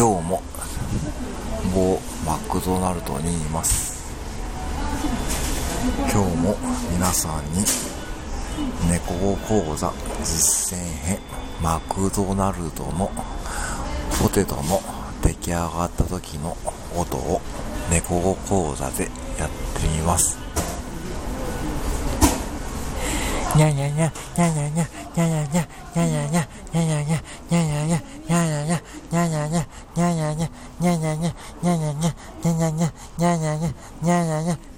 今日も某マクドナルドにいます。今日も皆さんに猫語講座実践編マクドナルドのポテトの出来上がった時の音を猫語講座でやってみます。にゃにゃにゃにゃにゃにゃにゃにゃにゃにゃにゃにゃにゃにゃ nha nha nha. Nha nha nha. Nha nha nha. Nha nha nha. Nha nha nha. Nha nha nha.